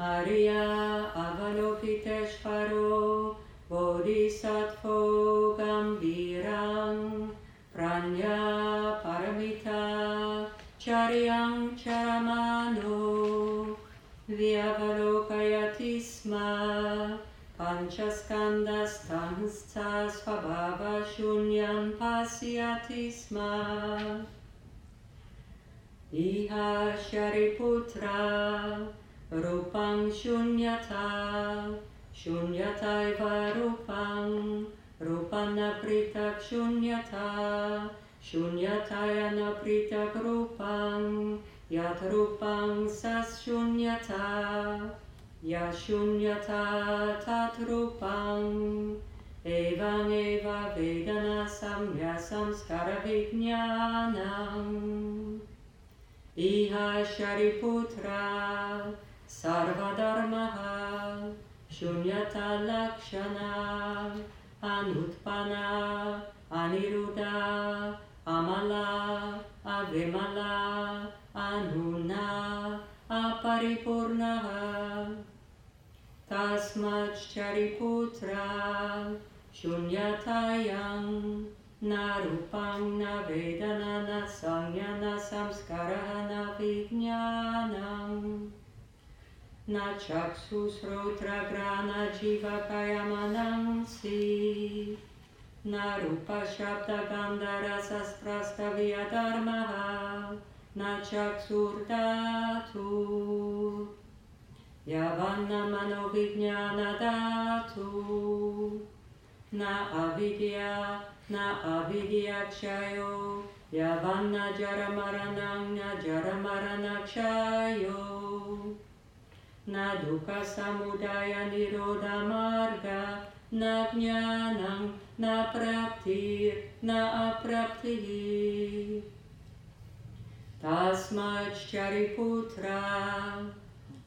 र्या अवलोकितेश्वरो ओरिसथो गम्भीरां प्रञ्जा परमिता चर्यं चरमानो व्यवलोकयति स्म पञ्चस्कन्दस्कं स्था स्वभाव शून्यं पश्यति स्म इहारिपुत्र Rupang Shunyata Shunyataiva Rupang Rupana Pritak Shunyata Shunyatayana Pritak Rupang Yat Rupang Sas Shunyata Ya Shunyata Tat Rupang Evam Eva Vedana Samya Samskara Vijnanam. Iha Shariputra Sarvadharmaha Shunyata Lakshana Anutpana Aniruddha Amala Avimala Anuna Aparipurnaha Tasmat Shariputra Shunyatayam na rupang na vedana na sanya na chaksu srotra grana jiva kayamanam si na rupa shabda gandha rasa sprasta dharmaha na chaksur datu yavanna mano vijnana na avidya na avidya chayo yavanna jaramaranang na jaramaranakchayo na dukkha samudaya nirodha marga na jnanam na prapti na aprapti. Tasmat chariputra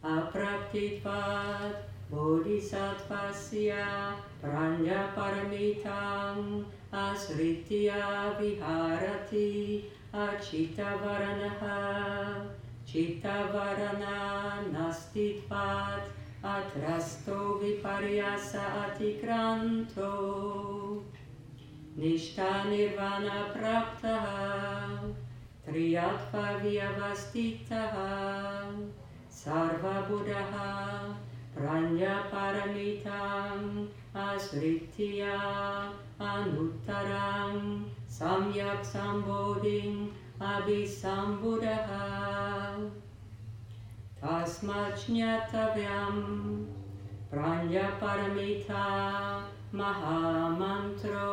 apraptitvat bodhisattvasya pranya paramitam asritya viharati achitavaranaha chitavarana nastitvat atrasto viparyasa atikranto nishta nirvana praptaha triyatva vyavastitaha sarva buddhaha pranya paramitam asritya anuttarang samyak sambodhing abhisambuddhaha tasmajñatavyam pranya paramita mahamantro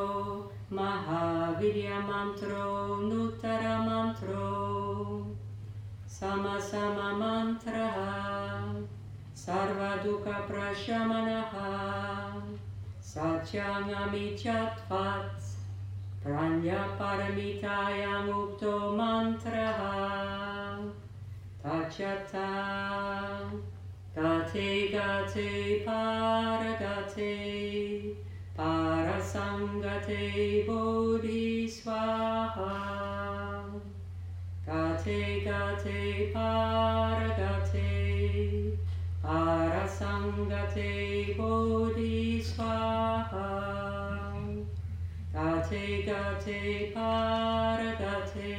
mahavidya mantro nuttara mantro Paramitāya mukto mantraha tachata gati gati paragati parasangati bodhi swaha gati gati paragati parasangati bodhi gate gate paragate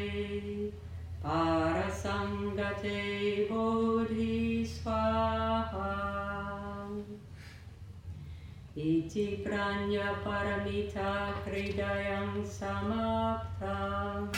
parasangate bodhisvaha iti pranya paramita hridayam samaptam